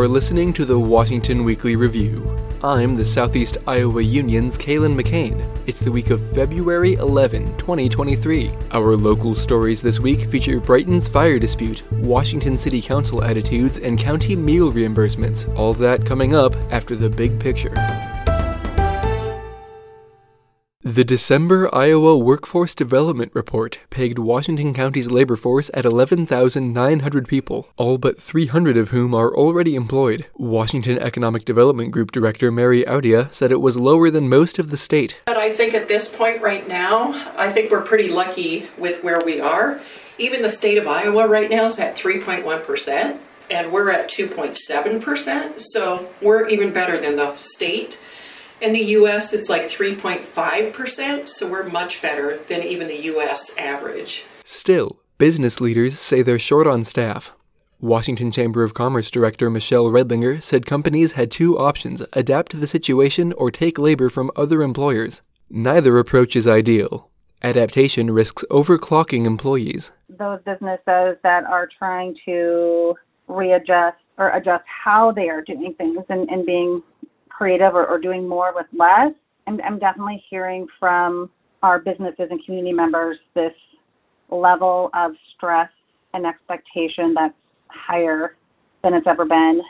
You're listening to the Washington Weekly Review. I'm the Southeast Iowa Union's Kalen McCain. It's the week of February 11, 2023. Our local stories this week feature Brighton's fire dispute, Washington City Council attitudes, and county meal reimbursements. All that coming up after the big picture. The December Iowa Workforce Development Report pegged Washington County's labor force at 11,900 people, all but 300 of whom are already employed. Washington Economic Development Group Director Mary Audia said it was lower than most of the state. But I think at this point right now, I think we're pretty lucky with where we are. Even the state of Iowa right now is at 3.1%, and we're at 2.7%, so we're even better than the state. In the US, it's like 3.5%, so we're much better than even the US average. Still, business leaders say they're short on staff. Washington Chamber of Commerce Director Michelle Redlinger said companies had two options adapt to the situation or take labor from other employers. Neither approach is ideal. Adaptation risks overclocking employees. Those businesses that are trying to readjust or adjust how they are doing things and, and being creative or, or doing more with less. I'm, I'm definitely hearing from our businesses and community members this level of stress and expectation that's higher than it's ever been.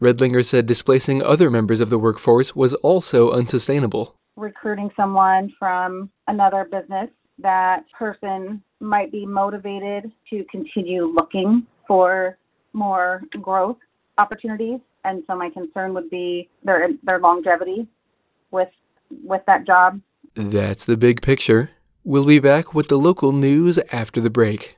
Redlinger said displacing other members of the workforce was also unsustainable. Recruiting someone from another business, that person might be motivated to continue looking for more growth opportunities and so my concern would be their their longevity with with that job. That's the big picture. We'll be back with the local news after the break.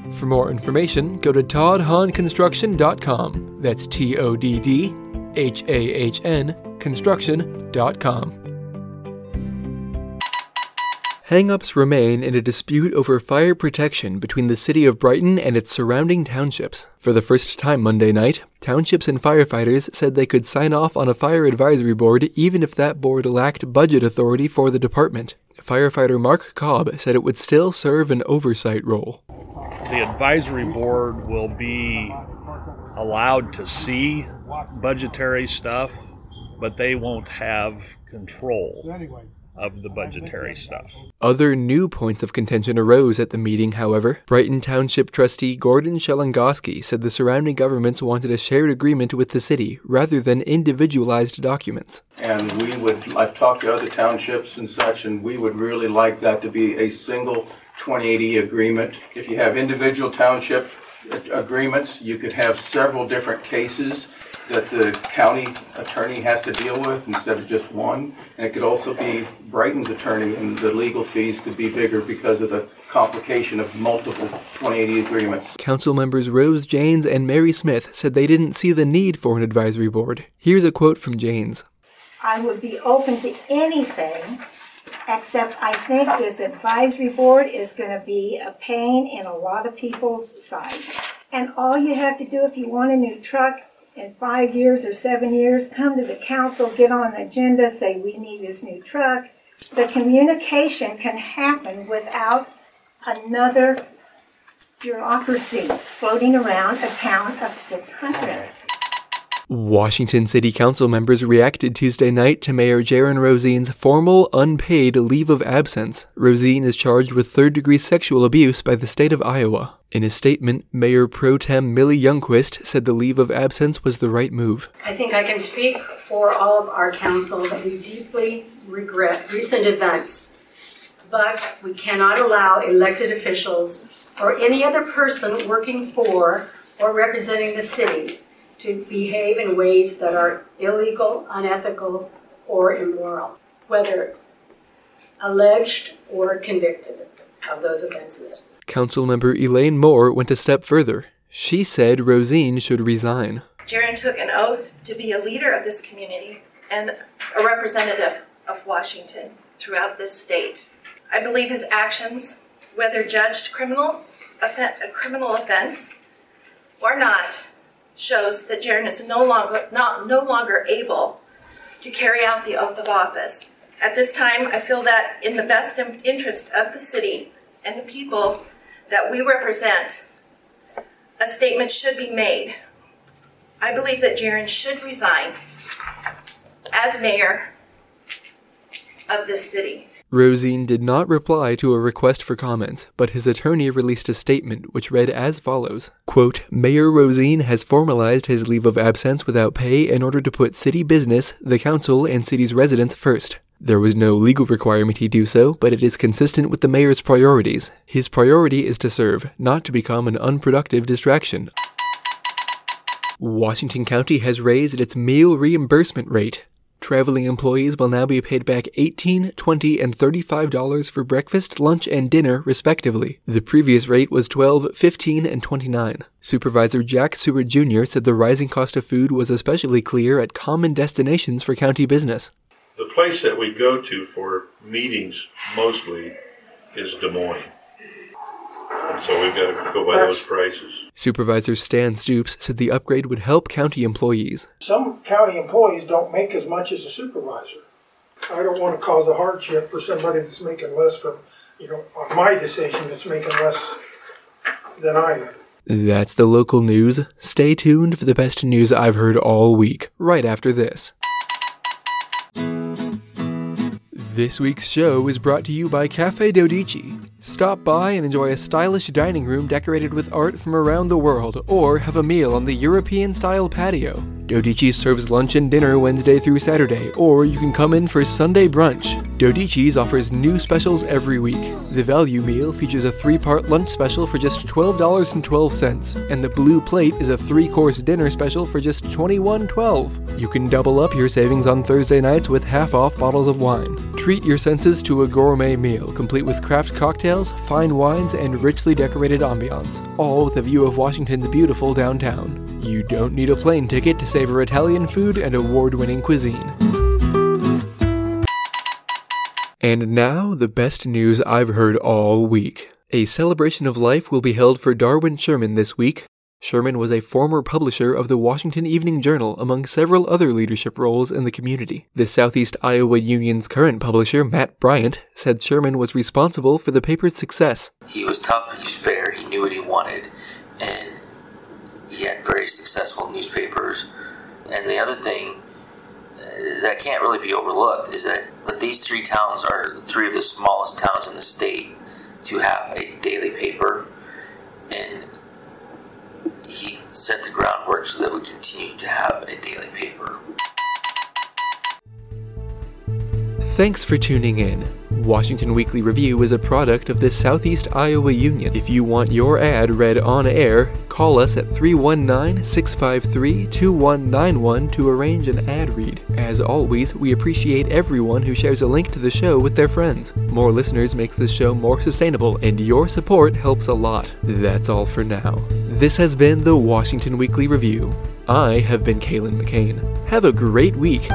For more information, go to toddhahnconstruction.com. That's T O D D H A H N construction.com. Hangups remain in a dispute over fire protection between the city of Brighton and its surrounding townships. For the first time Monday night, townships and firefighters said they could sign off on a fire advisory board even if that board lacked budget authority for the department. Firefighter Mark Cobb said it would still serve an oversight role. The advisory board will be allowed to see budgetary stuff, but they won't have control of the budgetary stuff. Other new points of contention arose at the meeting, however. Brighton Township trustee Gordon Shelangoski said the surrounding governments wanted a shared agreement with the city rather than individualized documents. And we would, I've talked to other townships and such, and we would really like that to be a single 28E agreement. If you have individual township agreements, you could have several different cases that the county attorney has to deal with instead of just one. And it could also be Brighton's attorney, and the legal fees could be bigger because of the complication of multiple 28E agreements. Council members Rose Janes and Mary Smith said they didn't see the need for an advisory board. Here's a quote from Janes I would be open to anything. Except I think this advisory board is going to be a pain in a lot of people's sides. And all you have to do if you want a new truck in five years or seven years, come to the council, get on the agenda, say we need this new truck. The communication can happen without another bureaucracy floating around a town of 600. Washington City Council members reacted Tuesday night to Mayor Jaron Rosien's formal unpaid leave of absence. Rosien is charged with third degree sexual abuse by the state of Iowa. In a statement, Mayor Pro Tem Millie Youngquist said the leave of absence was the right move. I think I can speak for all of our council that we deeply regret recent events, but we cannot allow elected officials or any other person working for or representing the city to behave in ways that are illegal, unethical, or immoral, whether alleged or convicted of those offenses. Councilmember Elaine Moore went a step further. She said Rosien should resign. Jaron took an oath to be a leader of this community and a representative of Washington throughout this state. I believe his actions, whether judged criminal, a criminal offense or not, shows that Jaron is no longer not no longer able to carry out the oath of office. At this time, I feel that in the best interest of the city and the people that we represent, a statement should be made. I believe that Jaron should resign as mayor of this city. Rosien did not reply to a request for comments, but his attorney released a statement which read as follows quote, Mayor Rosien has formalized his leave of absence without pay in order to put city business, the council, and city's residents first. There was no legal requirement he do so, but it is consistent with the mayor's priorities. His priority is to serve, not to become an unproductive distraction. Washington County has raised its meal reimbursement rate. Traveling employees will now be paid back $18, $20, and $35 for breakfast, lunch, and dinner, respectively. The previous rate was $12, $15, and 29. Supervisor Jack Seward Jr. said the rising cost of food was especially clear at common destinations for county business the place that we go to for meetings mostly is Des Moines. And so we've got to go by those prices. Supervisor Stan Stoops said the upgrade would help county employees. Some county employees don't make as much as a supervisor. I don't want to cause a hardship for somebody that's making less from, you know, on my decision that's making less than I am. That's the local news. Stay tuned for the best news I've heard all week, right after this. This week's show is brought to you by Cafe Dodici. Stop by and enjoy a stylish dining room decorated with art from around the world, or have a meal on the European style patio. Dodici serves lunch and dinner Wednesday through Saturday, or you can come in for Sunday brunch. Dodici's offers new specials every week. The value meal features a three part lunch special for just $12.12, and the blue plate is a three course dinner special for just $21.12. You can double up your savings on Thursday nights with half off bottles of wine. Treat your senses to a gourmet meal, complete with craft cocktails, fine wines, and richly decorated ambiance, all with a view of Washington's beautiful downtown. You don't need a plane ticket to savor Italian food and award winning cuisine. And now, the best news I've heard all week. A celebration of life will be held for Darwin Sherman this week. Sherman was a former publisher of the Washington Evening Journal, among several other leadership roles in the community. The Southeast Iowa Union's current publisher, Matt Bryant, said Sherman was responsible for the paper's success. He was tough, he was fair, he knew what he wanted, and he had very successful newspapers. And the other thing uh, that can't really be overlooked is that but these three towns are three of the smallest towns in the state to have a daily paper, and he set the groundwork so that we continue to have a daily paper. Thanks for tuning in. Washington Weekly Review is a product of the Southeast Iowa Union. If you want your ad read on air, call us at 319 653 2191 to arrange an ad read. As always, we appreciate everyone who shares a link to the show with their friends. More listeners makes this show more sustainable, and your support helps a lot. That's all for now. This has been the Washington Weekly Review. I have been Kalen McCain. Have a great week.